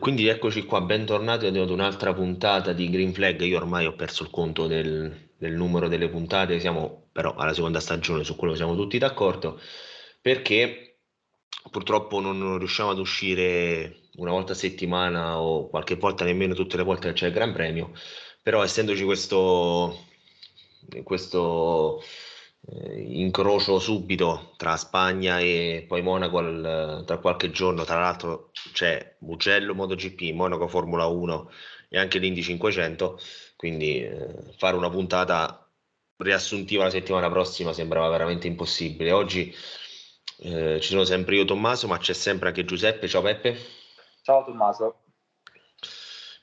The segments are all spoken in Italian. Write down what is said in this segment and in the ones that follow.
quindi eccoci qua, bentornati ad un'altra puntata di Green Flag. Io ormai ho perso il conto del, del, numero delle puntate, siamo però alla seconda stagione, su quello siamo tutti d'accordo, perché purtroppo non riusciamo ad uscire una volta a settimana o qualche volta nemmeno tutte le volte che c'è il Gran Premio, però essendoci questo, questo eh, incrocio subito tra Spagna e poi Monaco al, tra qualche giorno. Tra l'altro c'è Mugello MotoGP, Monaco Formula 1 e anche l'Indy 500. Quindi eh, fare una puntata riassuntiva la settimana prossima sembrava veramente impossibile. Oggi eh, ci sono sempre io Tommaso, ma c'è sempre anche Giuseppe. Ciao Peppe. Ciao Tommaso.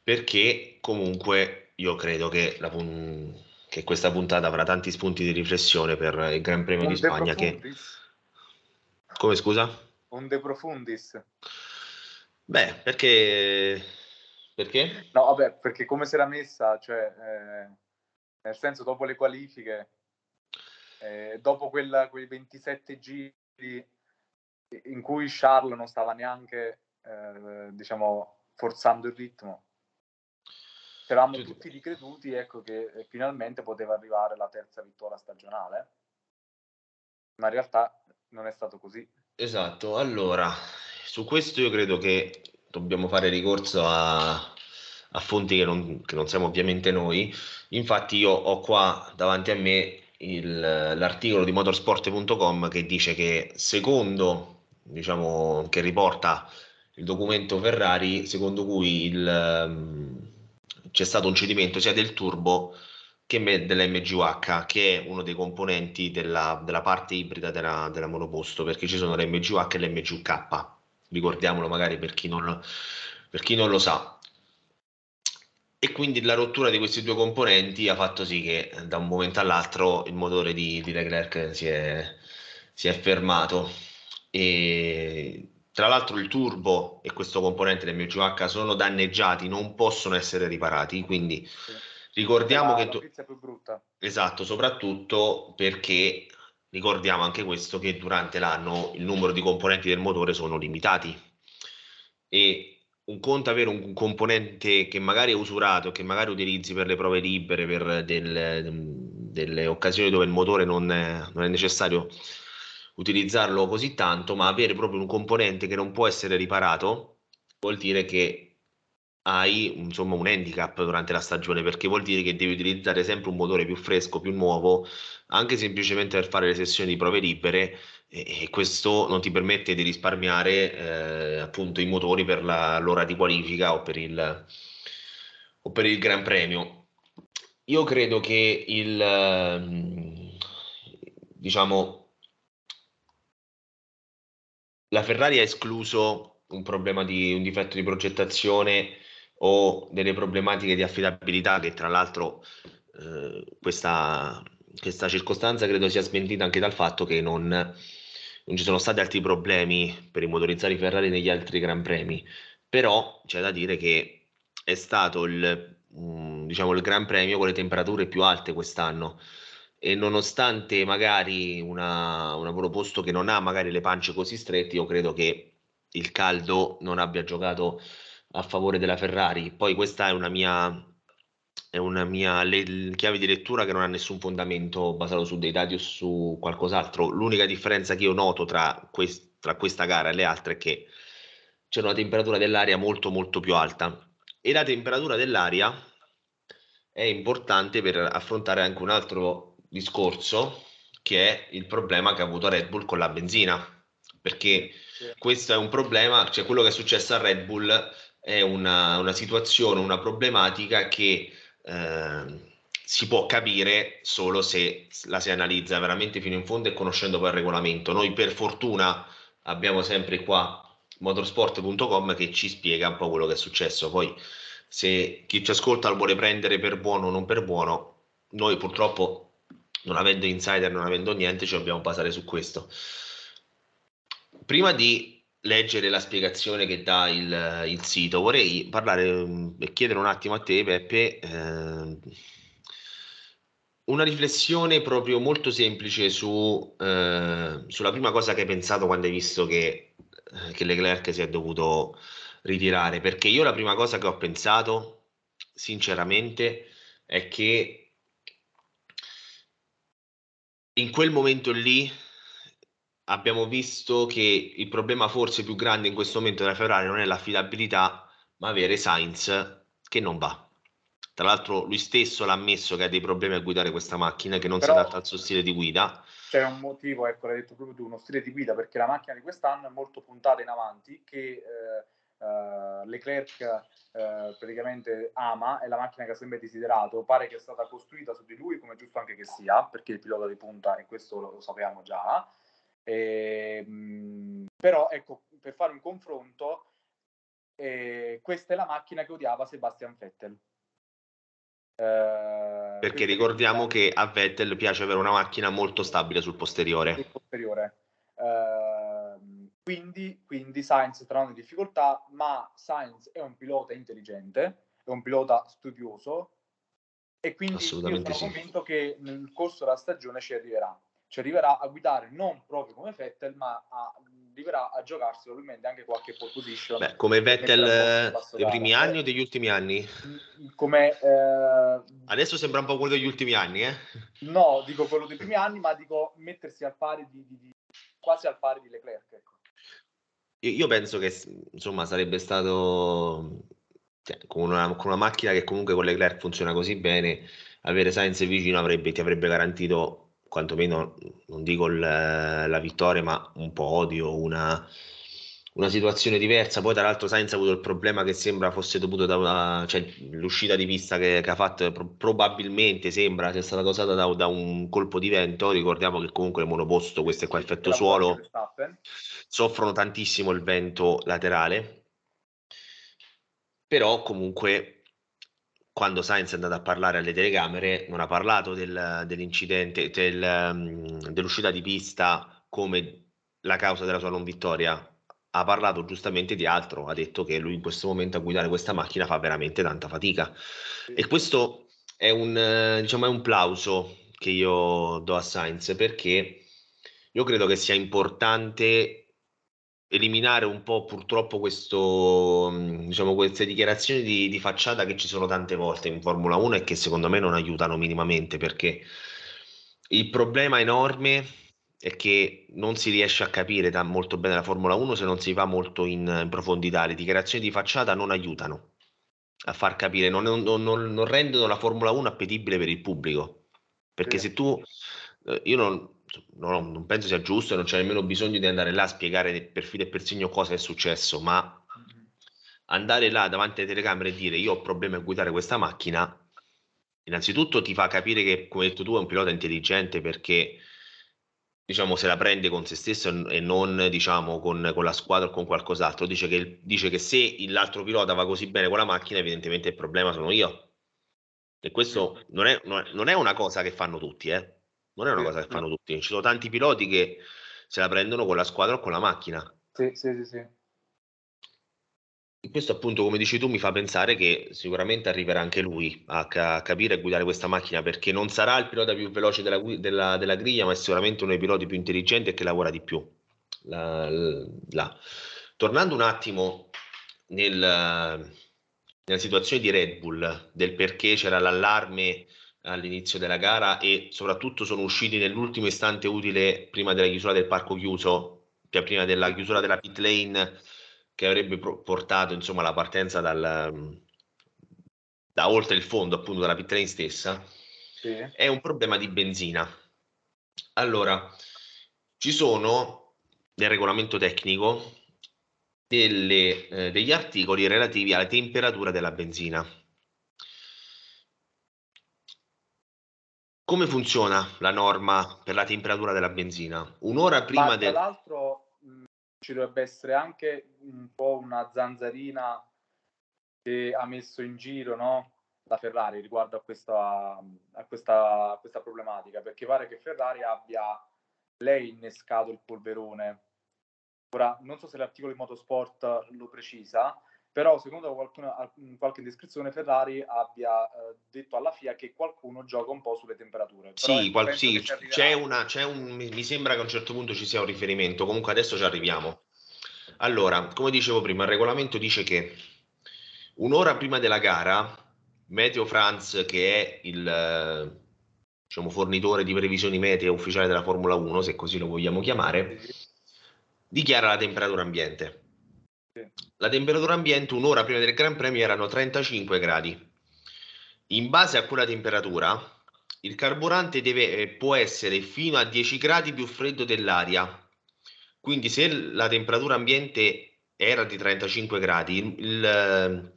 Perché comunque io credo che la che questa puntata avrà tanti spunti di riflessione per il Gran Premio Un di Spagna. Che... Come scusa? Un de profundis. Beh, perché... Perché? No, vabbè, perché come si era messa, cioè, eh, nel senso, dopo le qualifiche, eh, dopo quella, quei 27 giri in cui Charles non stava neanche, eh, diciamo, forzando il ritmo, eravamo tutti ricreduti ecco, che eh, finalmente poteva arrivare la terza vittoria stagionale, ma in realtà non è stato così. Esatto, allora su questo io credo che dobbiamo fare ricorso a, a fonti che non, che non, siamo ovviamente noi. Infatti io ho qua davanti a me il, l'articolo di motorsport.com che dice che secondo, diciamo, che riporta il documento Ferrari, secondo cui il c'è stato un cedimento sia del turbo che dell'MGUH, che è uno dei componenti della, della parte ibrida della, della, monoposto, perché ci sono l'MGUH e l'MGUK. Ricordiamolo magari per chi, non, per chi non lo sa. E quindi la rottura di questi due componenti ha fatto sì che da un momento all'altro il motore di, di Leclerc si è, si è fermato. E tra l'altro il turbo e questo componente del mio GH sono danneggiati, non possono essere riparati, quindi sì. ricordiamo che... Brutta. Esatto, soprattutto perché ricordiamo anche questo che durante l'anno il numero di componenti del motore sono limitati e un conto avere un componente che magari è usurato, che magari utilizzi per le prove libere, per del, delle occasioni dove il motore non è, non è necessario utilizzarlo così tanto, ma avere proprio un componente che non può essere riparato vuol dire che hai insomma un handicap durante la stagione perché vuol dire che devi utilizzare sempre un motore più fresco, più nuovo, anche semplicemente per fare le sessioni di prove libere e, e questo non ti permette di risparmiare eh, appunto i motori per la, l'ora di qualifica o per il, o per il Gran Premio. Io credo che il diciamo la Ferrari ha escluso un problema di un difetto di progettazione o delle problematiche di affidabilità che tra l'altro eh, questa, questa, circostanza credo sia smentita anche dal fatto che non, non, ci sono stati altri problemi per i motorizzati Ferrari negli altri Gran Premi. Però c'è da dire che è stato il, mm, diciamo, il Gran Premio con le temperature più alte quest'anno e nonostante magari una, una proposto che non ha magari le pance così strette, io credo che il caldo non abbia giocato a favore della Ferrari. Poi questa è una mia, è una mia le, chiave di lettura che non ha nessun fondamento basato su dei dati o su qualcos'altro. L'unica differenza che io noto tra, quest, tra questa gara e le altre è che c'è una temperatura dell'aria molto molto più alta e la temperatura dell'aria è importante per affrontare anche un altro discorso che è il problema che ha avuto Red Bull con la benzina, perché sì. questo è un problema, cioè quello che è successo a Red Bull è una, una situazione, una problematica che eh, si può capire solo se la si analizza veramente fino in fondo e conoscendo poi il regolamento. Noi per fortuna abbiamo sempre qua motorsport.com che ci spiega un po' quello che è successo. Poi se chi ci ascolta lo vuole prendere per buono o non per buono, noi purtroppo non avendo insider, non avendo niente, ci dobbiamo basare su questo. Prima di leggere la spiegazione che dà il, il sito, vorrei parlare mm, e chiedere un attimo a te, Peppe, eh, una riflessione proprio molto semplice su, eh, sulla prima cosa che hai pensato quando hai visto che, eh, che Leclerc si è dovuto ritirare, perché io la prima cosa che ho pensato, sinceramente, è che in quel momento lì abbiamo visto che il problema forse più grande in questo momento della Ferrari non è l'affidabilità, ma avere Sainz che non va. Tra l'altro lui stesso l'ha ammesso che ha dei problemi a guidare questa macchina, che non Però si adatta al suo stile di guida. C'è un motivo, ecco, l'hai detto proprio tu, uno stile di guida, perché la macchina di quest'anno è molto puntata in avanti, che eh, eh, Leclerc eh, praticamente ama, è la macchina che ha sempre desiderato, pare che è stata costruita su di lui, come giusto anche che sia, perché il pilota di punta, e questo lo, lo sappiamo già. E, ehm, mh, però, ecco, per fare un confronto, eh, questa è la macchina che odiava Sebastian Vettel. Eh, Perché ricordiamo che a Vettel piace avere una macchina molto stabile sul posteriore. Sul posteriore. Uh, quindi, quindi Sainz tra in difficoltà, ma Sainz è un pilota intelligente, è un pilota studioso e quindi sono sì. convinto che nel corso della stagione ci arriverà. Ci arriverà a guidare non proprio come Vettel, ma a arriverà a giocarsi probabilmente anche qualche pole position. Beh, come Vettel eh, dei primi anni o degli ultimi anni? Mm, come, eh... Adesso sembra un po' quello degli ultimi anni, eh? No, dico quello dei primi anni, ma dico mettersi al pari di, di, di quasi al pari di Leclerc. Ecco. Io penso che insomma sarebbe stato cioè, con, una, con, una, macchina che comunque con Leclerc funziona così bene, avere Sainz vicino avrebbe, ti avrebbe garantito quantomeno non dico il, la vittoria, ma un podio, una, una situazione diversa. Poi, tra l'altro, Sainz ha avuto il problema che sembra fosse dovuto da una, cioè, l'uscita di pista che, che ha fatto, pro, probabilmente sembra sia stata causata da, da, un colpo di vento. Ricordiamo che comunque il monoposto, questo è qua effetto suolo, soffrono tantissimo il vento laterale. Però comunque quando Sainz è andato a parlare alle telecamere non ha parlato del, dell'incidente, del, um, dell'uscita di pista come la causa della sua non vittoria, ha parlato giustamente di altro, ha detto che lui in questo momento a guidare questa macchina fa veramente tanta fatica. E questo è un, diciamo, è un plauso che io do a Sainz perché io credo che sia importante eliminare un po' purtroppo questo, diciamo, queste dichiarazioni di, di, facciata che ci sono tante volte in Formula 1 e che secondo me non aiutano minimamente perché il problema enorme è che non si riesce a capire da molto bene la Formula 1 se non si va molto in, in profondità. Le dichiarazioni di facciata non aiutano a far capire, non, non, non, non rendono la Formula 1 appetibile per il pubblico. Perché se tu, eh, io non, no, non penso sia giusto e non c'è nemmeno bisogno di andare là a spiegare per filo e per segno cosa è successo, ma andare là davanti alle telecamere e dire io ho problemi a guidare questa macchina, innanzitutto ti fa capire che, come hai detto tu, è un pilota intelligente perché diciamo se la prende con se stesso e non diciamo con, con la squadra o con qualcos'altro dice che, dice che se l'altro pilota va così bene con la macchina evidentemente il problema sono io e questo non è, non è una cosa che fanno tutti eh non è una cosa che fanno tutti. Ci sono tanti piloti che se la prendono con la squadra o con la macchina. Sì, sì, sì, sì. Questo appunto, come dici tu, mi fa pensare che sicuramente arriverà anche lui a, ca- capire e guidare questa macchina perché non sarà il pilota più veloce della, della, della griglia, ma è sicuramente uno dei piloti più intelligenti e che lavora di più. La, la. Tornando un attimo nel, nella situazione di Red Bull, del perché c'era l'allarme all'inizio della gara e soprattutto sono usciti nell'ultimo istante utile prima della chiusura del parco chiuso, cioè prima della chiusura della pit lane che avrebbe portato insomma la partenza dal, da oltre il fondo appunto dalla pit lane stessa, sì. è un problema di benzina. Allora, ci sono nel regolamento tecnico delle, eh, degli articoli relativi alla temperatura della benzina Come funziona la norma per la temperatura della benzina? Un'ora prima Ma, del... Tra l'altro ci dovrebbe essere anche un po' una zanzarina che ha messo in giro no? la Ferrari riguardo a questa, a, questa, a questa problematica, perché pare che Ferrari abbia lei innescato il polverone. Ora, non so se l'articolo di Motorsport lo precisa, però secondo qualcuno, qualche descrizione Ferrari abbia eh, detto alla FIA che qualcuno gioca un po' sulle temperature. Sì, qual- sì c'è una, c'è un, mi sembra che a un certo punto ci sia un riferimento, comunque adesso ci arriviamo. Allora, come dicevo prima, il regolamento dice che un'ora prima della gara, Meteo France, che è il diciamo, fornitore di previsioni meteo ufficiale della Formula 1, se così lo vogliamo chiamare, dichiara la temperatura ambiente. La temperatura ambiente un'ora prima del Gran Premio erano 35 gradi. In base a quella temperatura, il carburante deve, eh, può essere fino a 10 gradi più freddo dell'aria. Quindi se la temperatura ambiente era di 35 gradi, il, eh,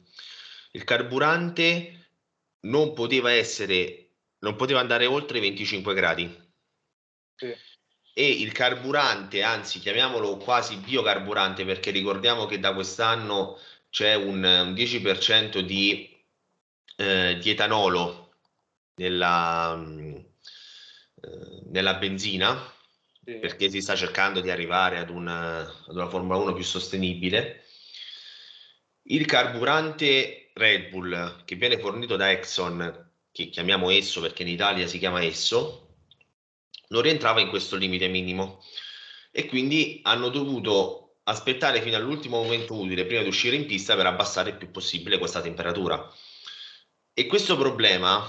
il carburante non poteva essere, non poteva andare oltre i 25 gradi. Sì. E il carburante, anzi chiamiamolo quasi biocarburante, perché ricordiamo che da quest'anno c'è un, un 10% di, eh, di etanolo nella, mm, eh, nella benzina, sì. perché si sta cercando di arrivare ad una, ad una Formula 1 più sostenibile. Il carburante Red Bull che viene fornito da Exxon, che chiamiamo Esso perché in Italia si chiama Esso, non rientrava in questo limite minimo e quindi hanno dovuto aspettare fino all'ultimo momento utile prima di uscire in pista per abbassare il più possibile questa temperatura. E questo problema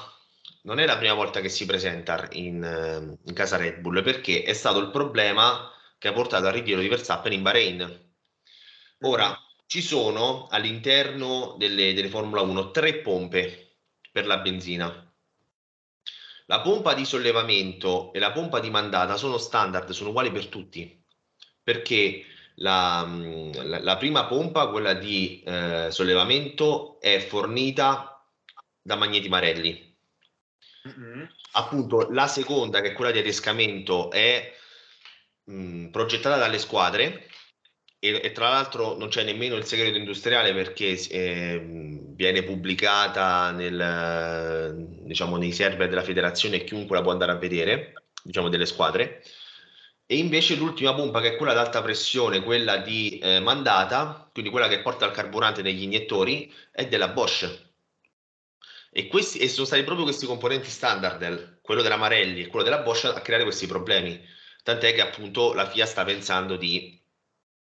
non è la prima volta che si presenta in, ehm, in casa Red Bull perché è stato il problema che ha portato al ritiro di Verstappen in Bahrain. Ora, mm-hmm. ci sono all'interno delle, delle Formula 1 tre pompe per la benzina. La pompa di sollevamento e la pompa di mandata sono standard, sono uguali per tutti, perché la, mm, la, la prima pompa, quella di eh, sollevamento, è fornita da Magneti Marelli, Mm-hmm. Appunto, la seconda, che è quella di adescamento, è mh, progettata dalle squadre e, e, tra l'altro non c'è nemmeno il segreto industriale perché eh, viene pubblicata nel, diciamo, nei server della federazione chiunque la può andare a vedere, diciamo delle squadre. E invece l'ultima pompa, che è quella ad alta pressione, quella di eh, mandata, quindi quella che porta il carburante negli iniettori, è della Bosch e, questi, e sono stati proprio questi componenti standard, quello della Marelli e quello della Bosch, a creare questi problemi. Tant'è che appunto la FIA sta pensando di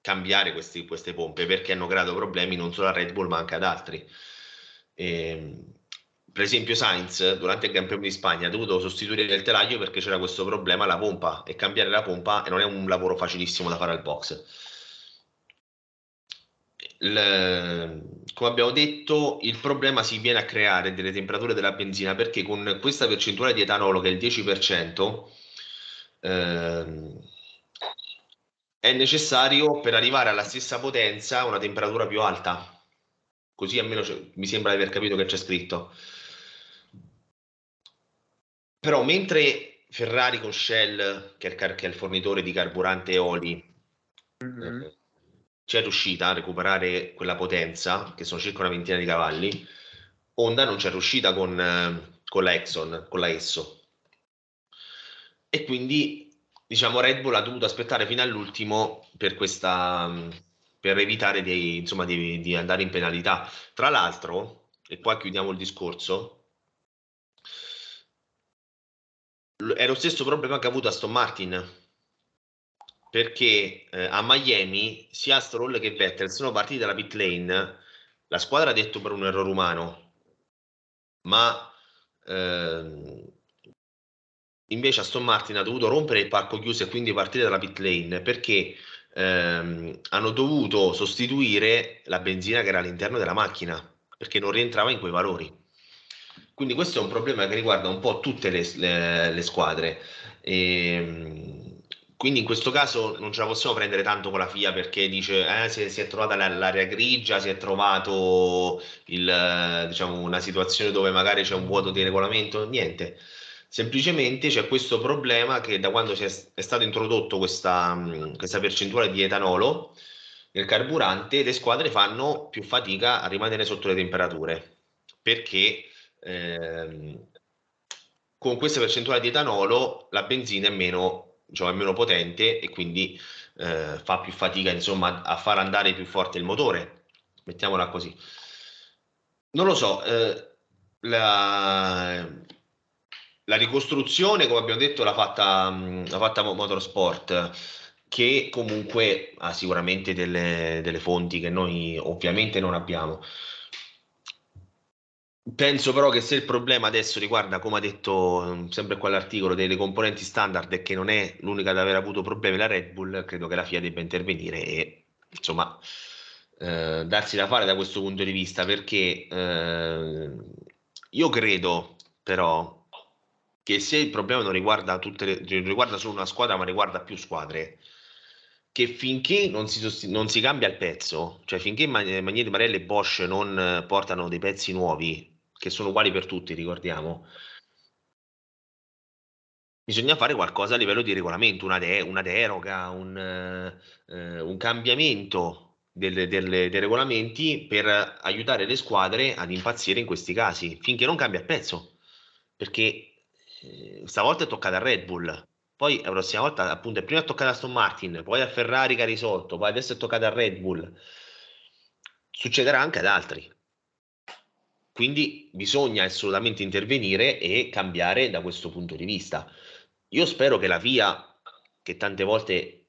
cambiare questi, queste pompe perché hanno creato problemi non solo a Red Bull ma anche ad altri. E, ehm, per esempio Sainz durante il Gran Premio di Spagna ha dovuto sostituire il telaio perché c'era questo problema alla pompa e cambiare la pompa non è un lavoro facilissimo da fare al box il, come abbiamo detto, il problema si viene a creare delle temperature della benzina perché con questa percentuale di etanolo che è il 10%, ehm, è necessario per arrivare alla stessa potenza una temperatura più alta. Così almeno mi sembra di aver capito che c'è scritto. Però mentre Ferrari con Shell, che è il, che è il fornitore di carburante oli, mm-hmm. eh, ci è riuscita a recuperare quella potenza, che sono circa una ventina di cavalli, Honda non c'è riuscita con, eh, con la Exxon, con la Esso. E quindi, diciamo, Red Bull ha dovuto aspettare fino all'ultimo per questa per evitare di, insomma, di, di andare in penalità. Tra l'altro, e qua chiudiamo il discorso, è lo stesso problema che ha avuto Aston Martin. Perché eh, a Miami sia Stroll che Vettel sono partiti dalla pit lane, la squadra ha detto per un errore umano, ma ehm, invece Aston Martin ha dovuto rompere il parco chiuso e quindi partire dalla pit lane perché ehm, hanno dovuto sostituire la benzina che era all'interno della macchina perché non rientrava in quei valori. Quindi questo è un problema che riguarda un po' tutte le, le, le squadre. E, ehm, quindi in questo caso non ce la possiamo prendere tanto con la FIA perché dice eh, si, si, è trovata l'area grigia, si è trovato il, diciamo, una situazione dove magari c'è un vuoto di regolamento, niente. Semplicemente c'è questo problema che da quando è, è stato introdotto questa, questa percentuale di etanolo nel carburante, le squadre fanno più fatica a rimanere sotto le temperature perché ehm, con questa percentuale di etanolo la benzina è meno diciamo, è meno potente e quindi eh, fa più fatica insomma, a far andare più forte il motore, mettiamola così. Non lo so, eh, la, la, ricostruzione, come abbiamo detto, l'ha fatta, l'ha fatta Motorsport. che comunque ha sicuramente delle, delle fonti che noi ovviamente non abbiamo. Penso però che se il problema adesso riguarda, come ha detto sempre quell'articolo, delle componenti standard e che non è l'unica ad aver avuto problemi la Red Bull, credo che la FIA debba intervenire e insomma eh, darsi da fare da questo punto di vista perché eh, io credo però che se il problema non riguarda, tutte le, riguarda solo una squadra ma riguarda più squadre, che finché non si, non si cambia il pezzo, cioè finché Magneti Marelli e Bosch non portano dei pezzi nuovi, che sono uguali per tutti, ricordiamo, bisogna fare qualcosa a livello di regolamento, una, de- una deroga, un, eh, un cambiamento delle, delle, dei regolamenti per aiutare le squadre ad impazzire in questi casi, finché non cambia il pezzo, perché eh, stavolta è toccata a Red Bull, poi la prossima volta appunto è prima toccata a Aston Martin, poi a Ferrari che ha risolto, poi adesso è toccata a Red Bull, succederà anche ad altri. Quindi bisogna assolutamente intervenire e cambiare da questo punto di vista. Io spero che la VIA, che tante volte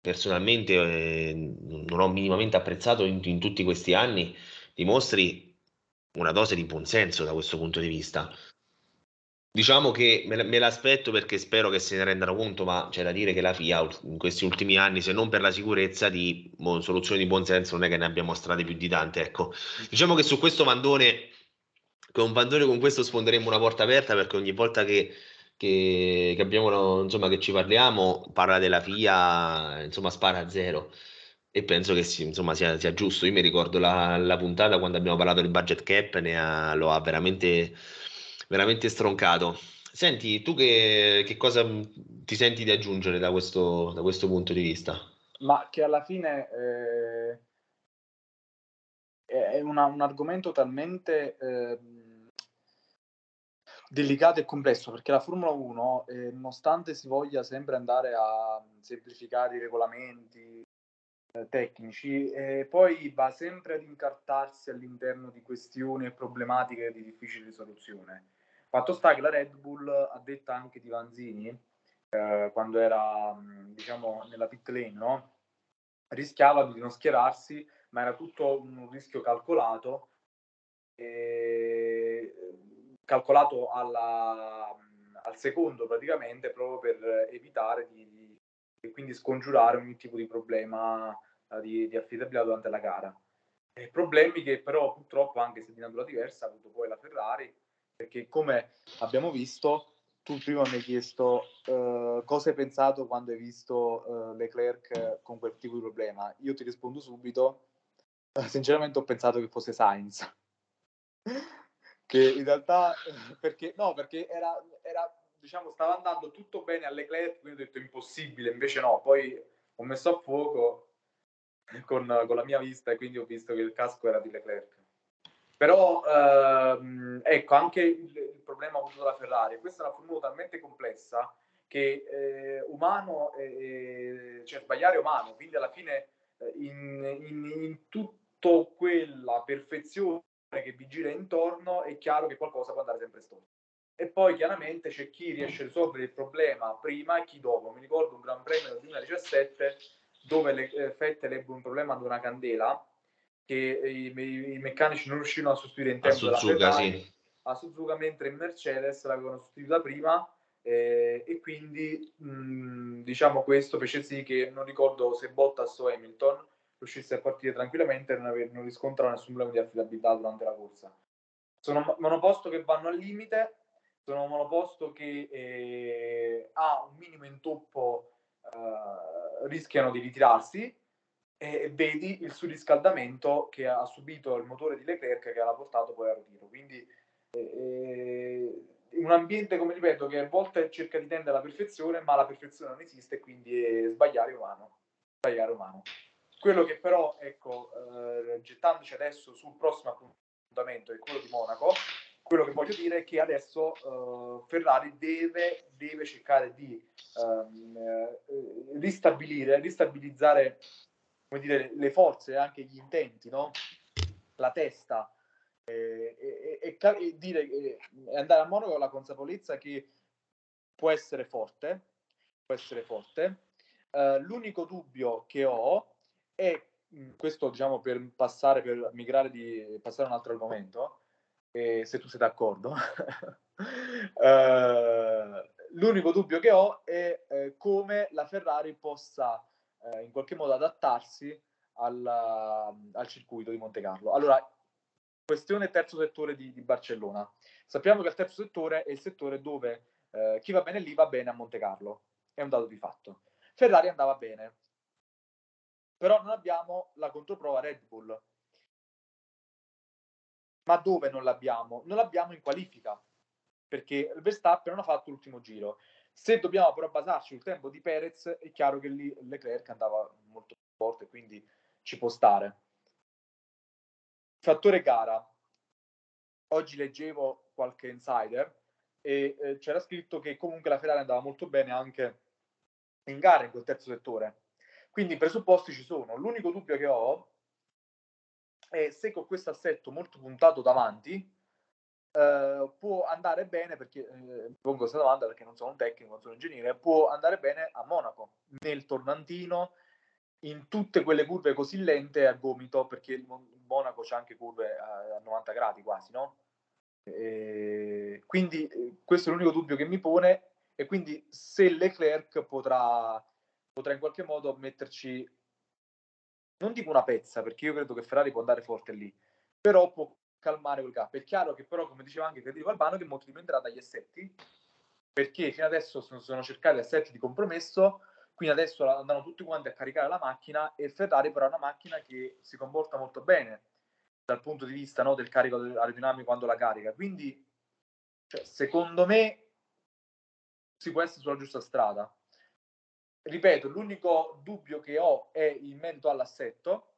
personalmente eh, non ho minimamente apprezzato in, in, tutti questi anni, dimostri una dose di buonsenso da questo punto di vista. Diciamo che me, l'aspetto perché spero che se ne rendano conto, ma c'è da dire che la FIA in questi ultimi anni, se non per la sicurezza, di soluzioni di buonsenso non è che ne abbia mostrate più di tante. Ecco. Diciamo che su questo Vandone con Vandone con questo sfonderemo una porta aperta perché ogni volta che, che, che, abbiamo, insomma, che ci parliamo parla della FIA, insomma spara a zero e penso che sì, insomma, sia, sia, giusto. Io mi ricordo la, la, puntata quando abbiamo parlato del budget cap, ha, lo ha veramente, veramente stroncato. Senti, tu che, che cosa ti senti di aggiungere da questo, da questo punto di vista? Ma che alla fine eh, è una, un argomento talmente eh, delicato e complesso perché la Formula 1, eh, nonostante si voglia sempre andare a semplificare i regolamenti tecnici, eh, poi va sempre ad incartarsi all'interno di questioni e problematiche di difficile risoluzione. Fatto sta che la Red Bull, ha detto anche di Vanzini, eh, quando era diciamo nella pit lane, no? rischiava di non schierarsi, ma era tutto un rischio calcolato. E calcolato alla, al secondo praticamente proprio per evitare di e quindi scongiurare ogni tipo di problema uh, di, di, affidabilità durante la gara. E problemi che però purtroppo, anche se di natura diversa, ha avuto poi la Ferrari, perché come abbiamo visto, tu prima mi hai chiesto uh, cosa hai pensato quando hai visto uh, Leclerc con quel tipo di problema. Io ti rispondo subito, sinceramente ho pensato che fosse Sainz che in realtà perché no perché era, era diciamo stava andando tutto bene alle Leclerc quindi ho detto impossibile invece no poi ho messo a fuoco con, con la mia vista e quindi ho visto che il casco era di Leclerc però ehm, ecco anche il, il, problema avuto dalla Ferrari questa è una formula talmente complessa che eh, umano eh, cioè sbagliare è umano quindi alla fine eh, in, in, in tutto quella perfezione che vi gira intorno, è chiaro che qualcosa può andare sempre storto. E poi chiaramente c'è chi riesce a risolvere il problema prima e chi dopo. Mi ricordo un Gran Premio del 2017 dove le eh, Fette ebbe un problema ad una candela che i, i, i, meccanici non riuscivano a sostituire in tempo a Suzuka, sì. a Suzuka mentre in Mercedes l'avevano sostituita prima eh, e quindi mh, diciamo questo fece sì che non ricordo se Bottas o Hamilton riuscisse a partire tranquillamente e non, aver, non riscontrare nessun problema di affidabilità durante la corsa. Sono monoposto che vanno al limite, sono un monoposto che eh, ha un minimo intoppo, eh, rischiano di ritirarsi e vedi il surriscaldamento che ha subito il motore di Leclerc che l'ha portato poi al ritiro. Quindi eh, un ambiente, come ripeto, che a volte cerca di tendere alla perfezione, ma la perfezione non esiste, quindi è sbagliare umano. Sbagliare umano. Quello che però, ecco, eh, gettandoci adesso sul prossimo appuntamento, è quello di Monaco, quello che voglio dire è che adesso uh, Ferrari deve, deve, cercare di um, uh, ristabilire, ristabilizzare dire, le forze e anche gli intenti, no? la testa e, e, e, e dire, andare a Monaco con la consapevolezza che può essere forte, può essere forte, Uh, l'unico dubbio che ho è, questo diciamo per passare, per migrare di, passare a un altro argomento, eh, se tu sei d'accordo, uh, l'unico dubbio che ho è eh, come la Ferrari possa eh, in qualche modo adattarsi alla, al circuito di Monte Carlo. Allora, questione terzo settore di, di, Barcellona. Sappiamo che il terzo settore è il settore dove eh, chi va bene lì va bene a Monte Carlo, è un dato di fatto. Ferrari andava bene, però non abbiamo la controprova Red Bull. Ma dove non l'abbiamo? Non l'abbiamo in qualifica, perché il Verstappen non ha fatto l'ultimo giro. Se dobbiamo però basarci sul tempo di Perez, è chiaro che lì Leclerc andava molto forte, quindi ci può stare. Fattore gara. Oggi leggevo qualche insider e eh, c'era scritto che comunque la Ferrari andava molto bene anche in gara in quel terzo settore. Quindi i presupposti ci sono. L'unico dubbio che ho è se con questo assetto molto puntato davanti eh, può andare bene, perché eh, pongo questa domanda perché non sono un tecnico, non sono un ingegnere, può andare bene a Monaco, nel tornantino, in tutte quelle curve così lente a gomito, perché Monaco c'ha anche curve a, a 90 gradi quasi, no? E quindi eh, questo è l'unico dubbio che mi pone e quindi se Leclerc potrà, potrà in qualche modo metterci, non dico una pezza, perché io credo che Ferrari può andare forte lì, però può calmare quel gap. È chiaro che però, come diceva anche Federico Albano, che molto dipenderà dagli assetti, perché fino adesso sono, sono cercati assetti di compromesso, quindi adesso andranno tutti quanti a caricare la macchina e Ferrari però è una macchina che si comporta molto bene dal punto di vista no, del carico aerodinamico quando la carica. Quindi, cioè, secondo me, si può essere sulla giusta strada. Ripeto, l'unico dubbio che ho è in merito all'assetto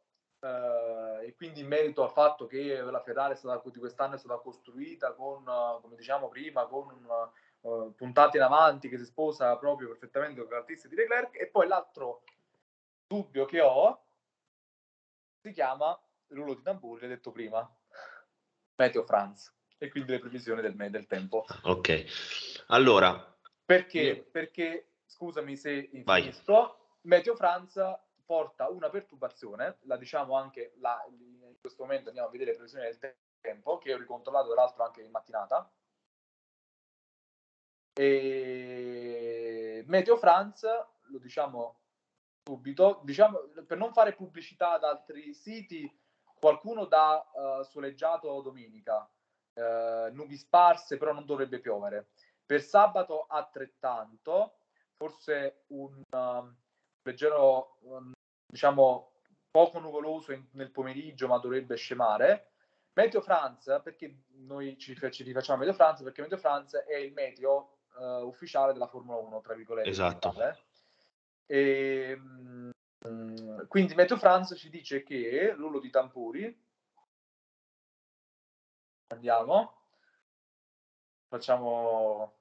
eh, e quindi in merito al fatto che la Ferrari è stata, di quest'anno è stata costruita con, come diciamo prima, con uh, puntati in avanti che si sposa proprio perfettamente con caratteristiche di Leclerc e poi l'altro dubbio che ho si chiama rullo di tamburi, l'ho detto prima, Meteo France e quindi le previsioni del, del tempo. Ok, allora... Perché? Io... Perché, scusami se infinisco, Meteo France porta una perturbazione, la diciamo anche la, in questo momento andiamo a vedere le previsioni del tempo, che ho ricontrollato tra l'altro anche in mattinata. E Meteo France, lo diciamo subito, diciamo, per non fare pubblicità ad altri siti, qualcuno dà uh, soleggiato domenica, uh, nubi sparse, però non dovrebbe piovere. Per sabato altrettanto, forse un uh, leggero, um, diciamo, poco nuvoloso in, nel pomeriggio, ma dovrebbe scemare. Meteo France, perché noi ci, ci rifacciamo Meteo France? Perché Meteo France è il meteo uh, ufficiale della Formula 1, tra virgolette. Esatto. E, um, quindi Meteo France ci dice che l'ullo di Tampuri, andiamo, facciamo...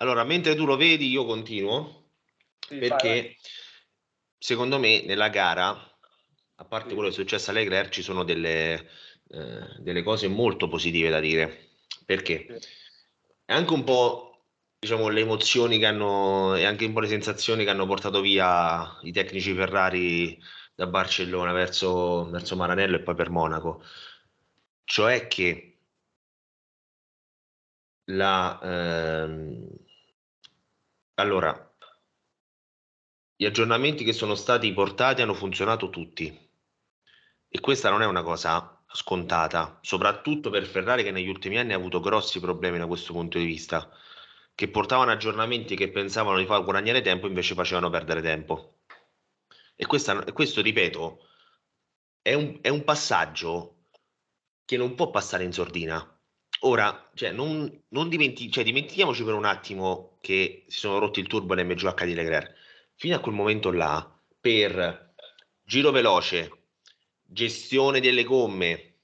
Allora, mentre tu lo vedi, io continuo, sì, perché vai, vai. secondo me nella gara, a parte sì. quello che è successo a Leclerc, ci sono delle, eh, delle cose molto positive da dire, perché sì. è anche un po' diciamo, le emozioni che hanno e anche un po' le sensazioni che hanno portato via i tecnici Ferrari da Barcellona verso, verso Maranello e poi per Monaco. Cioè che la, ehm, allora, gli aggiornamenti che sono stati portati hanno funzionato tutti e questa non è una cosa scontata, soprattutto per Ferrari che negli ultimi anni ha avuto grossi problemi da questo punto di vista che portavano aggiornamenti che pensavano di far guadagnare tempo, invece facevano perdere tempo. E questa, questo, ripeto, è un, è un passaggio che non può passare in sordina. Ora, cioè, non, non dimenti- cioè, dimentichiamoci per un attimo che si sono rotti il turbo nell'MGH di Leclerc. Fino a quel momento là, per giro veloce, gestione delle gomme,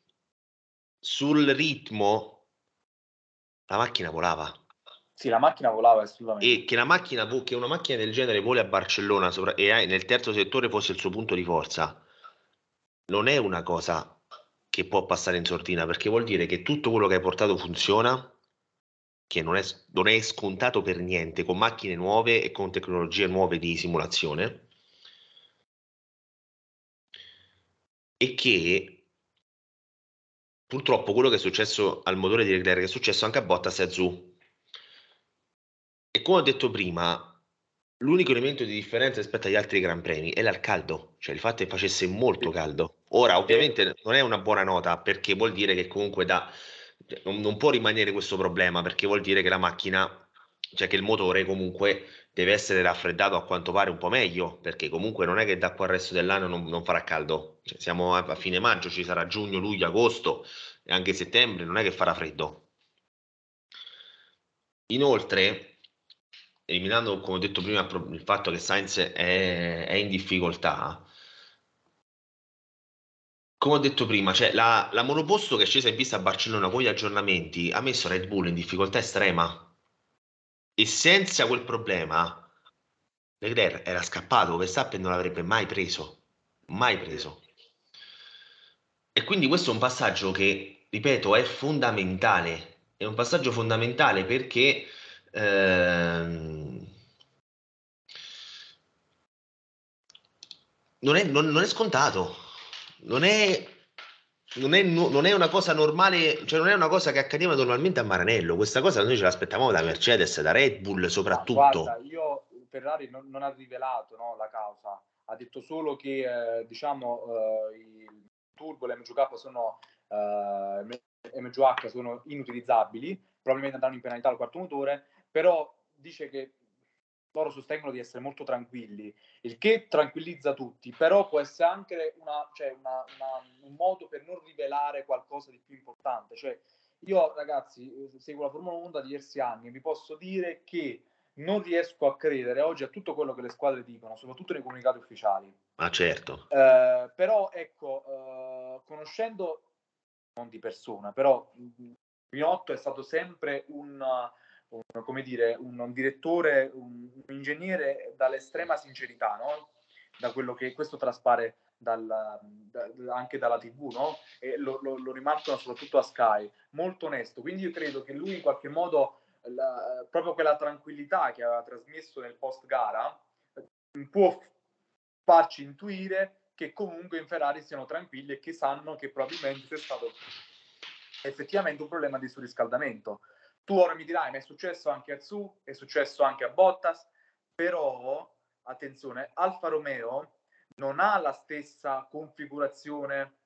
sul ritmo, la macchina volava. Sì, la macchina volava assolutamente. E che, la macchina, che una macchina del genere voli a Barcellona sopra, e nel terzo settore fosse il suo punto di forza, non è una cosa che può passare in sortina, perché vuol dire che tutto quello che hai portato funziona, che non è, non è scontato per niente, con macchine nuove e con tecnologie nuove di simulazione, e che purtroppo quello che è successo al motore di Leclerc è successo anche a Bottas e a Zhu. E come ho detto prima, l'unico elemento di differenza rispetto agli altri Gran Premi era il caldo, cioè il fatto che facesse molto caldo. Ora, ovviamente, non è una buona nota perché vuol dire che comunque da, cioè, non, non può rimanere questo problema perché vuol dire che la macchina, cioè che il motore comunque deve essere raffreddato a quanto pare un po' meglio, perché comunque non è che da qua al resto dell'anno non, non farà caldo. Cioè, siamo a, a, fine maggio, ci sarà giugno, luglio, agosto e anche settembre, non è che farà freddo. Inoltre, eliminando, come ho detto prima, il fatto che Sainz è, è in difficoltà, come ho detto prima, cioè la, la monoposto che è scesa in pista a Barcellona con gli aggiornamenti ha messo Red Bull in difficoltà estrema. E senza quel problema Leclerc era scappato, Verstappen non l'avrebbe mai preso, mai preso. E quindi questo è un passaggio che, ripeto, è fondamentale, è un passaggio fondamentale perché ehm, non, è, non, non è scontato, non è non è, non è, una cosa normale, cioè non è una cosa che accadeva normalmente a Maranello. Questa cosa noi ce l'aspettavamo da Mercedes, da Red Bull soprattutto. Guarda, io Ferrari non, non ha rivelato no, la causa, ha detto solo che eh, diciamo eh, il turbo, le MGK sono, eh, MGH sono inutilizzabili, probabilmente andranno in penalità al quarto motore, però dice che loro sostengono di essere molto tranquilli, il che tranquillizza tutti, però può essere anche una, cioè una, una, un modo per non rivelare qualcosa di più importante. Cioè, io ragazzi seguo la Formula 1 da diversi anni e vi posso dire che non riesco a credere oggi a tutto quello che le squadre dicono, soprattutto nei comunicati ufficiali. Ma certo. Eh, però ecco, eh, conoscendo non di persona, però Pinotto è stato sempre un un, come dire, un, un direttore, un, un, ingegnere dall'estrema sincerità, no? Da quello che questo traspare dal, da, anche dalla TV, no? E lo, lo, lo, rimarcano soprattutto a Sky, molto onesto. Quindi io credo che lui in qualche modo, la, proprio quella tranquillità che aveva trasmesso nel post gara, può farci intuire che comunque in Ferrari siano tranquilli e che sanno che probabilmente c'è stato effettivamente un problema di surriscaldamento. Tu ora mi dirai, ma è successo anche a Zu, è successo anche a Bottas, però, attenzione, Alfa Romeo non ha la stessa configurazione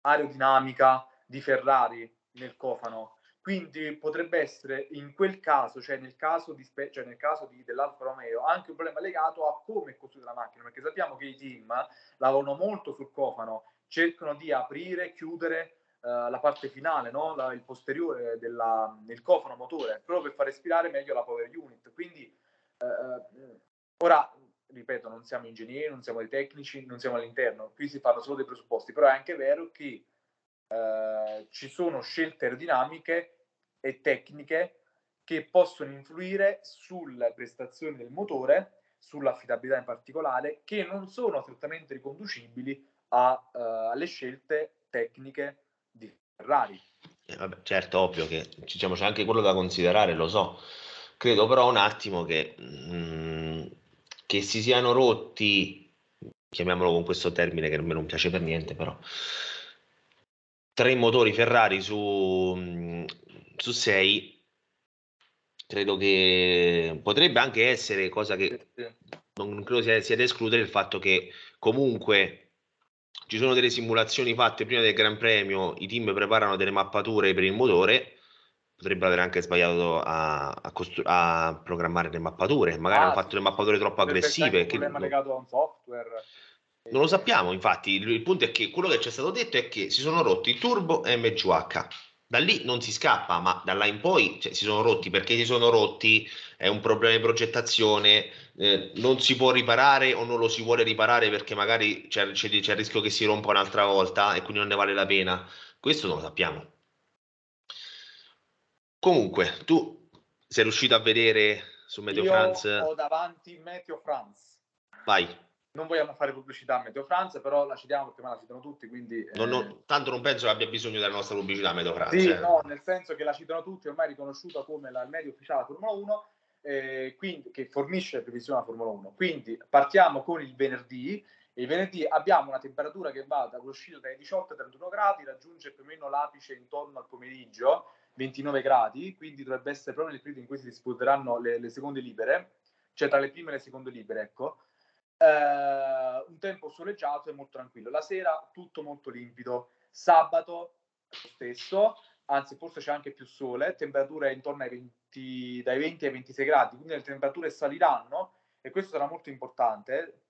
aerodinamica di Ferrari nel cofano. Quindi potrebbe essere in quel caso, cioè nel caso, di, cioè nel caso di, dell'Alfa Romeo, anche un problema legato a come è costruita la macchina, perché sappiamo che i team lavorano molto sul cofano, cercano di aprire, chiudere uh, la parte finale, no? la, il posteriore della, del cofano motore, proprio per far respirare meglio la power unit. Quindi uh, ora, ripeto, non siamo ingegneri, non siamo dei tecnici, non siamo all'interno, qui si fanno solo dei presupposti, però è anche vero che uh, ci sono scelte aerodinamiche e tecniche che possono influire sulle prestazioni del motore, sull'affidabilità in particolare, che non sono assolutamente riconducibili a, uh, alle scelte tecniche di Ferrari. Eh, vabbè, certo, ovvio che diciamo, c'è anche quello da considerare, lo so. Credo però un attimo che, mh, mm, che si siano rotti, chiamiamolo con questo termine che a me non piace per niente, però tre motori Ferrari su, mm, su sei credo che potrebbe anche essere cosa che non credo sia, sia da escludere il fatto che comunque ci sono delle simulazioni fatte prima del Gran Premio, i team preparano delle mappature per il motore, potrebbero aver anche sbagliato a, a, costru- a programmare le mappature, magari ah, hanno fatto delle mappature troppo aggressive. Che non, legato a un software. Non lo sappiamo, infatti, il, il, punto è che quello che ci è stato detto è che si sono rotti il turbo e MGH. Da lì non si scappa, ma da là in poi cioè, si sono rotti perché si sono rotti, è un problema di progettazione, eh, non si può riparare o non lo si vuole riparare perché magari c'è, c'è, c'è il rischio che si rompa un'altra volta e quindi non ne vale la pena. Questo non lo sappiamo. Comunque, tu sei riuscito a vedere su Meteo Io France? Ho davanti Meteo France. Vai. Non vogliamo fare pubblicità a Meteo France, però la citiamo perché me la citano tutti, quindi... Non, non, eh, tanto non penso che abbia bisogno della nostra pubblicità a Meteo France. Sì, eh. no, nel senso che la citano tutti, ormai riconosciuta come la, il medio ufficiale Formula 1, eh, quindi, che fornisce le previsioni alla Formula 1. Quindi partiamo con il venerdì Il venerdì abbiamo una temperatura che va dall'uscita dai 18 ai 31 gradi, raggiunge più o meno l'apice intorno al pomeriggio, 29 gradi, quindi dovrebbe essere proprio nel periodo in cui si disputeranno le, le seconde libere, cioè tra le prime e le seconde libere, ecco. Eh, un tempo soleggiato e molto tranquillo. La sera tutto molto limpido. Sabato stesso, anzi forse c'è anche più sole, temperature intorno ai 20, dai 20 ai 26 gradi, quindi le temperature saliranno e questo sarà molto importante.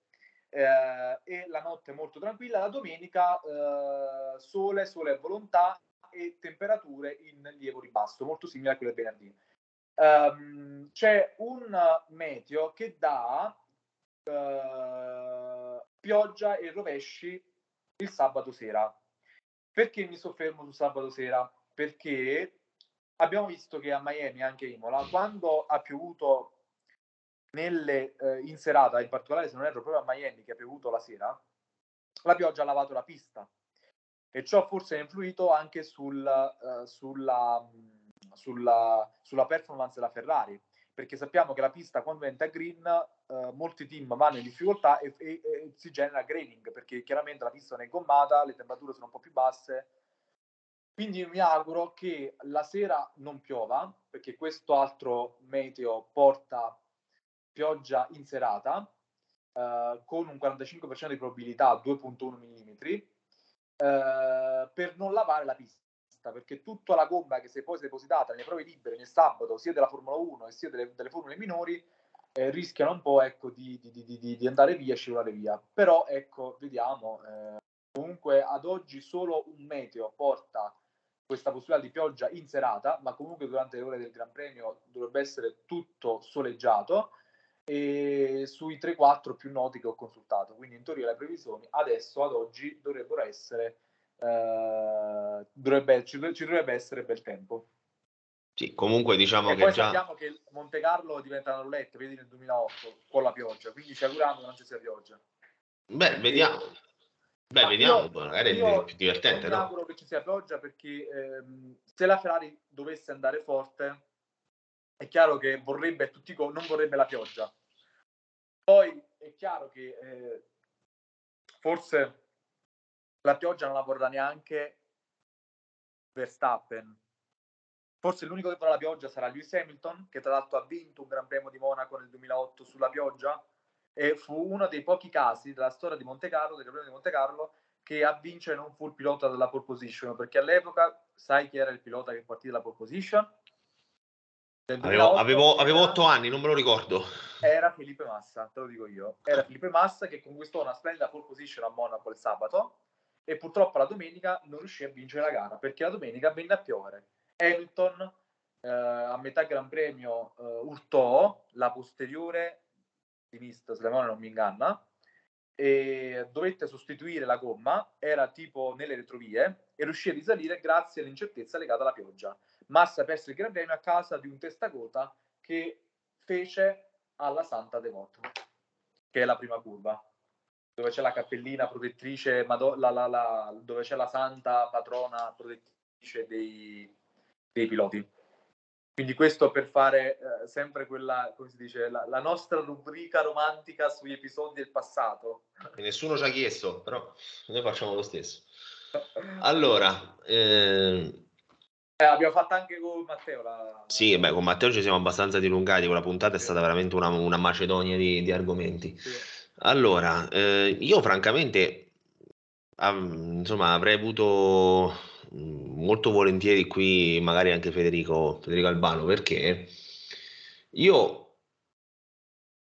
Eh, e la notte molto tranquilla, la domenica eh, sole, sole e volontà e temperature in lieve ribasso, molto simili a quelle del venerdì. Um, c'è un meteo che dà uh, pioggia e rovesci il sabato sera. Perché mi soffermo su sabato sera? Perché abbiamo visto che a Miami, anche Imola, quando ha piovuto nelle, eh, in serata, in particolare se non erro proprio a Miami che ha piovuto la sera, la pioggia ha lavato la pista e ciò forse ha influito anche sul, uh, sulla, sulla, sulla, performance della Ferrari, perché sappiamo che la pista quando diventa green uh, molti team vanno in difficoltà e, e, e si genera graining, perché chiaramente la pista non è gommata, le temperature sono un po' più basse. Quindi mi auguro che la sera non piova, perché questo altro meteo porta pioggia in serata, eh, con un 45% di probabilità 2.1 mm, eh, per non lavare la pista, perché tutta la gomma che si è poi depositata nelle prove libere nel sabato, sia della Formula 1 e sia delle, delle formule minori, eh, rischiano un po' ecco, di, di, di, di, andare via scivolare via. Però ecco, vediamo, eh, comunque ad oggi solo un meteo porta questa possibilità di pioggia in serata, ma comunque durante le ore del Gran Premio dovrebbe essere tutto soleggiato e sui 3-4 più noti che ho consultato. Quindi in teoria le previsioni adesso ad oggi dovrebbero essere eh, dovrebbe, ci, ci, dovrebbe essere bel tempo. Sì, comunque diciamo e che poi già... sappiamo che Monte Carlo diventa una roulette, vedi nel 2008 con la pioggia, quindi ci auguriamo che non ci sia pioggia. Beh, vediamo. Beh, vediamo, io, magari è più divertente. No? mi auguro che ci sia pioggia perché ehm, se la Ferrari dovesse andare forte, è chiaro che vorrebbe tutti non vorrebbe la pioggia. Poi è chiaro che eh, forse la pioggia non la vorrà neanche Verstappen. Forse l'unico che vorrà la pioggia sarà Lewis Hamilton, che tra l'altro ha vinto un Gran Premio di Monaco nel 2008 sulla pioggia e fu uno dei pochi casi della storia di Monte Carlo, del Gran Premio di Monte Carlo, che a vincere non fu il pilota della pole position, perché all'epoca sai chi era il pilota che partì dalla pole position? Avevo, avevo, avevo, otto anni, non me lo ricordo. Era Felipe Massa, te lo dico io. Era Felipe Massa che conquistò una splendida pole position a Monaco il sabato e purtroppo la domenica non riuscì a vincere la gara perché la domenica venne a piovere. Hamilton eh, a metà Gran Premio eh, urtò la posteriore sinistra, se la memoria non mi inganna, e dovette sostituire la gomma, era tipo nelle retrovie e riuscì a risalire grazie all'incertezza legata alla pioggia. Massa perse il Gran Premio a causa di un testacota che fece alla Santa Devoto, che è la prima curva, dove c'è la cappellina protettrice, Mado- la, la, la, dove c'è la santa patrona protettrice dei, dei piloti. Quindi questo per fare eh, sempre quella, come si dice, la, la, nostra rubrica romantica sugli episodi del passato. Nessuno ci ha chiesto, però noi facciamo lo stesso. Allora, eh... Eh, abbiamo fatto anche con Matteo. La... Sì, beh, con Matteo ci siamo abbastanza dilungati, quella puntata è stata veramente una, una macedonia di, di argomenti. Sì. Allora, eh, io francamente, av- insomma, avrei avuto molto volentieri qui magari anche Federico, Federico Albano perché io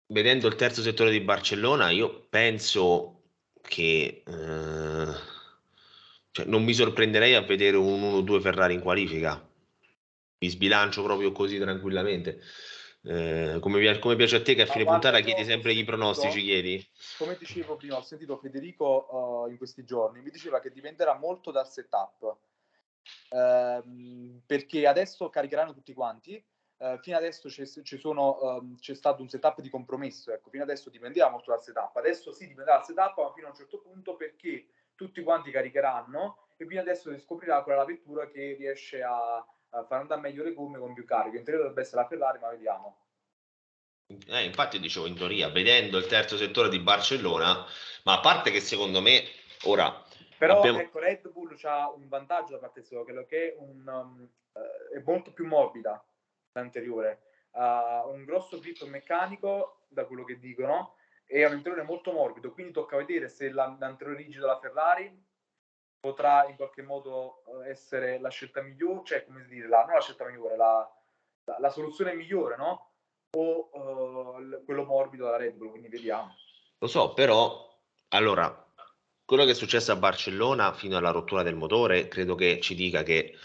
vedendo il terzo settore di Barcellona io penso che eh, cioè non mi sorprenderei a vedere un 1-2 Ferrari in qualifica. Mi sbilancio proprio così tranquillamente. Eh, come, come, piace a te che a fine puntata chiedi sempre i pronostici chiedi? come dicevo prima ho sentito Federico uh, in questi giorni mi diceva che dipenderà molto dal setup ehm, perché adesso caricheranno tutti quanti. Uh, fino adesso c'è, sono, um, c'è, stato un setup di compromesso, ecco, fino adesso dipendeva molto dal setup, adesso sì dipende dal setup, ma fino a un certo punto perché tutti quanti caricheranno e fino adesso si scoprirà qual è la vettura che riesce a, a far andare meglio le gomme con più cariche. In teoria dovrebbe essere la Ferrari, ma vediamo. Eh, infatti dicevo in teoria, vedendo il terzo settore di Barcellona, ma a parte che secondo me ora... Però abbiamo... ecco, Red Bull ha un vantaggio da parte sua, quello che è, un, um, uh, è molto più morbida l'anteriore. Ha uh, un grosso grip meccanico, da quello che dicono, e ha un interiore molto morbido, quindi tocca vedere se l'anteriore rigido della Ferrari potrà in qualche modo uh, essere la scelta migliore, cioè come dire, la, non la scelta migliore, la, la, la soluzione migliore, no? o uh, quello morbido della Red Bull, quindi vediamo. Lo so, però allora quello che è successo a Barcellona fino alla rottura del motore credo che ci dica che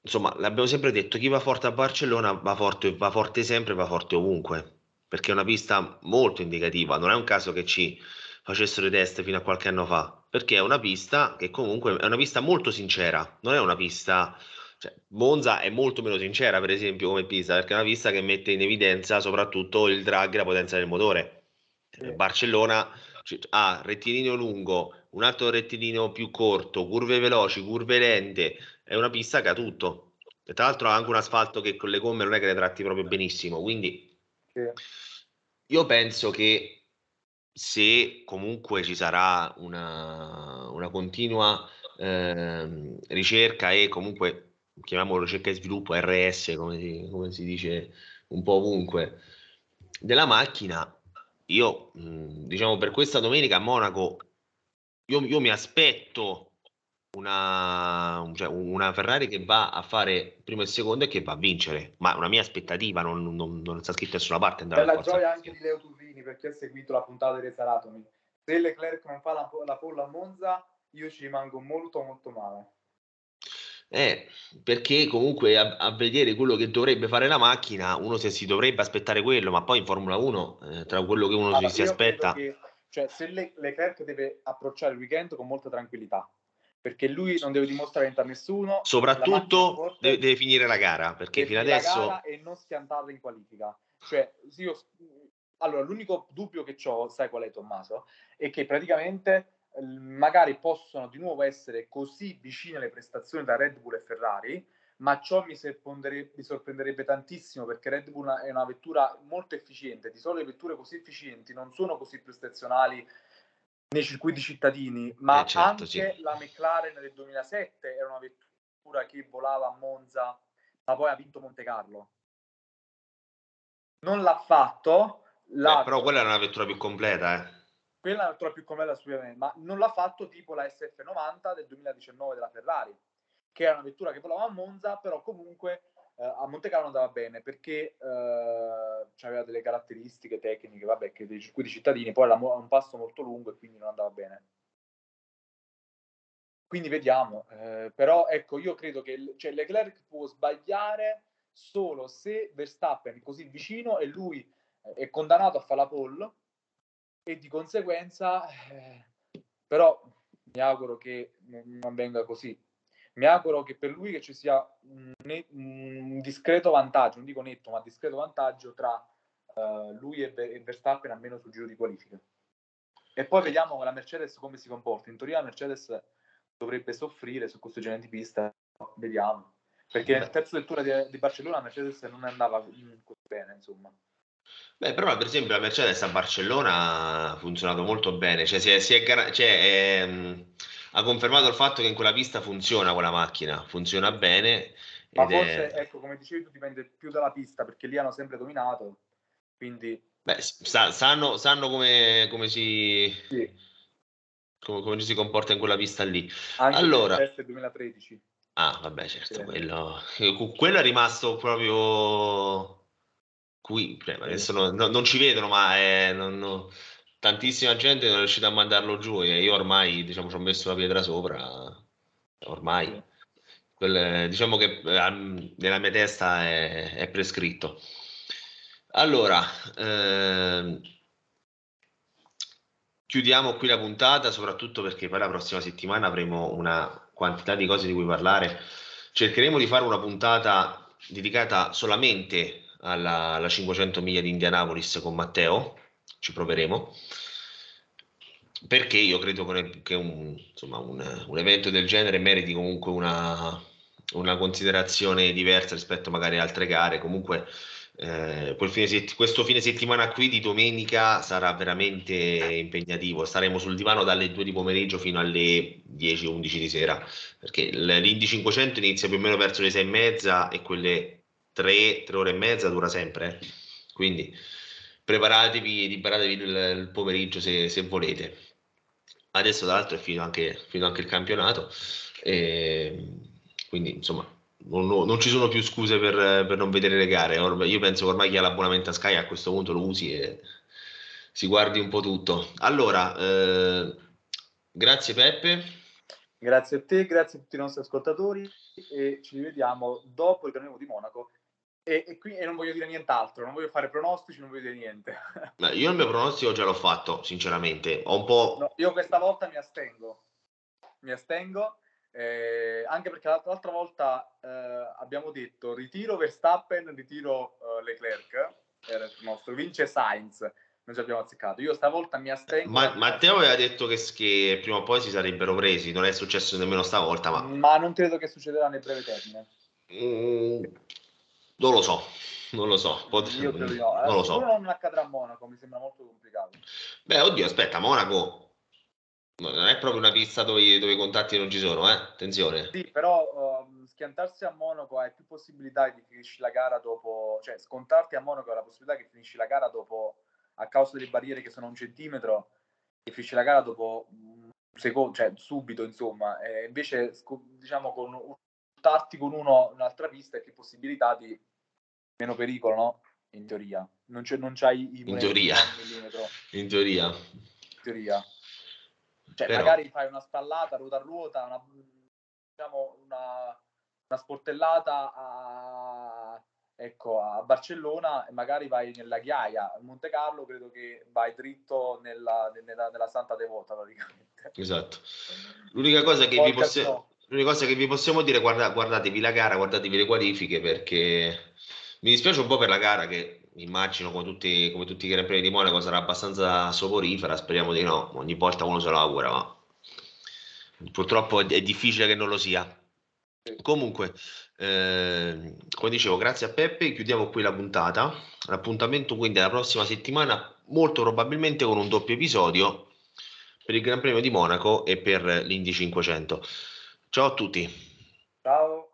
insomma l'abbiamo sempre detto chi va forte a Barcellona va forte, va forte sempre va forte ovunque perché è una pista molto indicativa non è un caso che ci facessero i test fino a qualche anno fa perché è una pista che comunque è una pista molto sincera non è una pista cioè, Monza è molto meno sincera, per esempio, come pista, perché è una pista che mette in evidenza soprattutto il drag e la potenza del motore. Sì. Barcellona ha rettilineo lungo, un altro rettilineo più corto, curve veloci, curve lente, è una pista che ha tutto. E tra l'altro ha anche un asfalto che con le gomme non è che le tratti proprio benissimo, quindi sì. io penso che se comunque ci sarà una, una continua eh, ricerca e comunque chiamiamolo ricerca e sviluppo, RS come si, come si dice un po' ovunque, della macchina, io diciamo per questa domenica a Monaco, io, io mi aspetto una, cioè una, Ferrari che va a fare primo e secondo e che va a vincere, ma una mia aspettativa non, non, non sta scritta da nessuna parte. la gioia anche di Leo Turrini perché ha seguito la puntata di Resaratomi. Se Leclerc non fa la, la polla a Monza, io ci rimango molto molto male. Eh, perché comunque a, a, vedere quello che dovrebbe fare la macchina, uno se si dovrebbe aspettare quello, ma poi in Formula 1, eh, tra quello che uno allora, si, si aspetta... Che, cioè, se Le, Leclerc deve approcciare il weekend con molta tranquillità, perché lui non deve dimostrare niente a nessuno. Soprattutto deve, deve, finire la gara, perché fino adesso... e non schiantarla in qualifica. Cioè, io... Allora, l'unico dubbio che ho, sai qual è Tommaso? È che praticamente magari possono di nuovo essere così vicine alle prestazioni da Red Bull e Ferrari, ma ciò mi, mi sorprenderebbe tantissimo perché Red Bull è una vettura molto efficiente. Di solito le vetture così efficienti non sono così prestazionali nei circuiti cittadini, ma eh certo, anche sì. la McLaren del 2007 era una vettura che volava a Monza, ma poi ha vinto Monte Carlo. Non l'ha fatto. L'ha... Eh, però quella era una vettura più completa, eh quella una vettura più assolutamente, ma non l'ha fatto tipo la SF90 del 2019 della Ferrari, che era una vettura che volava a Monza, però comunque eh, a Monte Carlo andava bene perché eh, aveva delle caratteristiche tecniche, vabbè, che dei circuiti cittadini, poi era un passo molto lungo e quindi non andava bene. Quindi vediamo, eh, però ecco, io credo che cioè, Leclerc può sbagliare solo se Verstappen è così vicino e lui è condannato a fare la pole e di conseguenza, eh, però mi auguro che non venga così. Mi auguro che per lui che ci sia un, un discreto vantaggio, non dico netto, ma discreto vantaggio tra uh, lui e, e Verstappen almeno sul giro di qualifica. E poi vediamo la Mercedes come si comporta. In teoria la Mercedes dovrebbe soffrire su questo genere di pista, vediamo. Perché nel terzo lettura di, di Barcellona la Mercedes non andava bene, insomma. Beh, però per esempio la Mercedes a Barcellona ha funzionato molto bene, cioè, si è, si è, cioè mm, ha confermato il fatto che in quella pista funziona quella macchina, funziona bene. Ma forse, è... ecco, come dicevi tu, dipende più dalla pista, perché lì hanno sempre dominato, quindi... Beh, sa, sanno, sanno come, come si... Sì. Come, come, si comporta in quella pista lì. Anche allora... il 2013. Ah, vabbè, certo, sì. quello, quello è rimasto proprio qui, cioè, adesso no, no, non ci vedono, ma è, non, no, tantissima gente non è riuscita a mandarlo giù e io ormai diciamo, ci ho messo la pietra sopra, ormai. Quel, diciamo che eh, nella mia testa è, è prescritto. Allora, eh, chiudiamo qui la puntata, soprattutto perché poi la prossima settimana avremo una quantità di cose di cui parlare. Cercheremo di fare una puntata dedicata solamente alla, alla 500 miglia di Indianapolis con Matteo, ci proveremo, perché io credo che un, insomma, un, un evento del genere meriti comunque una, una, considerazione diversa rispetto magari a altre gare, comunque eh, fine questo fine settimana qui di domenica sarà veramente impegnativo. Staremo sul divano dalle 2 di pomeriggio fino alle 10-11 di sera, perché l'Indy 500 inizia più o meno verso le 6 e mezza e quelle 3, 3 ore e mezza dura sempre. Eh. Quindi preparatevi, liberatevi il, il pomeriggio se, se, volete. Adesso, tra l'altro, è finito anche, anche il campionato. E quindi, insomma, non, non, ci sono più scuse per, per non vedere le gare. io penso che ormai chi ha l'abbonamento a Sky a questo punto lo usi e si guardi un po' tutto. Allora, eh, grazie Peppe. Grazie a te, grazie a tutti i nostri ascoltatori e ci rivediamo dopo il Gran di Monaco. E, e, qui, e, non voglio dire nient'altro, non voglio fare pronostici, non voglio dire niente. Beh, io il mio pronostico già l'ho fatto, sinceramente. Ho un po'... No, io questa volta mi astengo. Mi astengo eh, anche perché l'altra volta eh, abbiamo detto ritiro Verstappen, ritiro uh, Leclerc, era il nostro, vince Sainz, noi ci abbiamo azzeccato. Io stavolta mi astengo. Ma, Matteo aveva detto che, che, prima o poi si sarebbero presi, non è successo nemmeno stavolta. Ma, ma non credo che succederà nel breve termine. Mm, non lo so, non lo so. Pot- Io credo di no. Non lo so. non accadrà a Monaco, mi sembra molto complicato. Beh, oddio, aspetta, Monaco non è proprio una pista dove, dove, i contatti non ci sono, eh? attenzione. Sì, però um, schiantarsi a Monaco hai più possibilità di finisci la gara dopo, cioè scontarti a Monaco hai la possibilità che finisci la gara dopo, a causa delle barriere che sono un centimetro, che finisci la gara dopo un secondo, cioè subito insomma, e invece diciamo con ultarti con uno un'altra pista e che possibilità di meno pericolo, no? In teoria. Non, c'è, non c'hai i in teoria. In teoria. In teoria. Cioè, Però... magari fai una spallata ruota a ruota, una, diciamo una, una sportellata a, ecco, a Barcellona e magari vai nella ghiaia. A Monte Carlo credo che vai dritto nella, nella, nella Santa Devota praticamente. Esatto. L'unica cosa che, vi, posse... L'unica cosa che vi possiamo dire, guarda, guardatevi la gara, guardatevi le qualifiche perché mi dispiace un po' per la gara che immagino come tutti, come tutti i Gran Premi di Monaco sarà abbastanza soporifera, speriamo di no, ogni volta uno se lo augura, ma purtroppo è, difficile che non lo sia. Comunque, eh, come dicevo, grazie a Peppe, chiudiamo qui la puntata. L'appuntamento quindi la prossima settimana, molto probabilmente con un doppio episodio per il Gran Premio di Monaco e per l'Indy 500. Ciao a tutti. Ciao.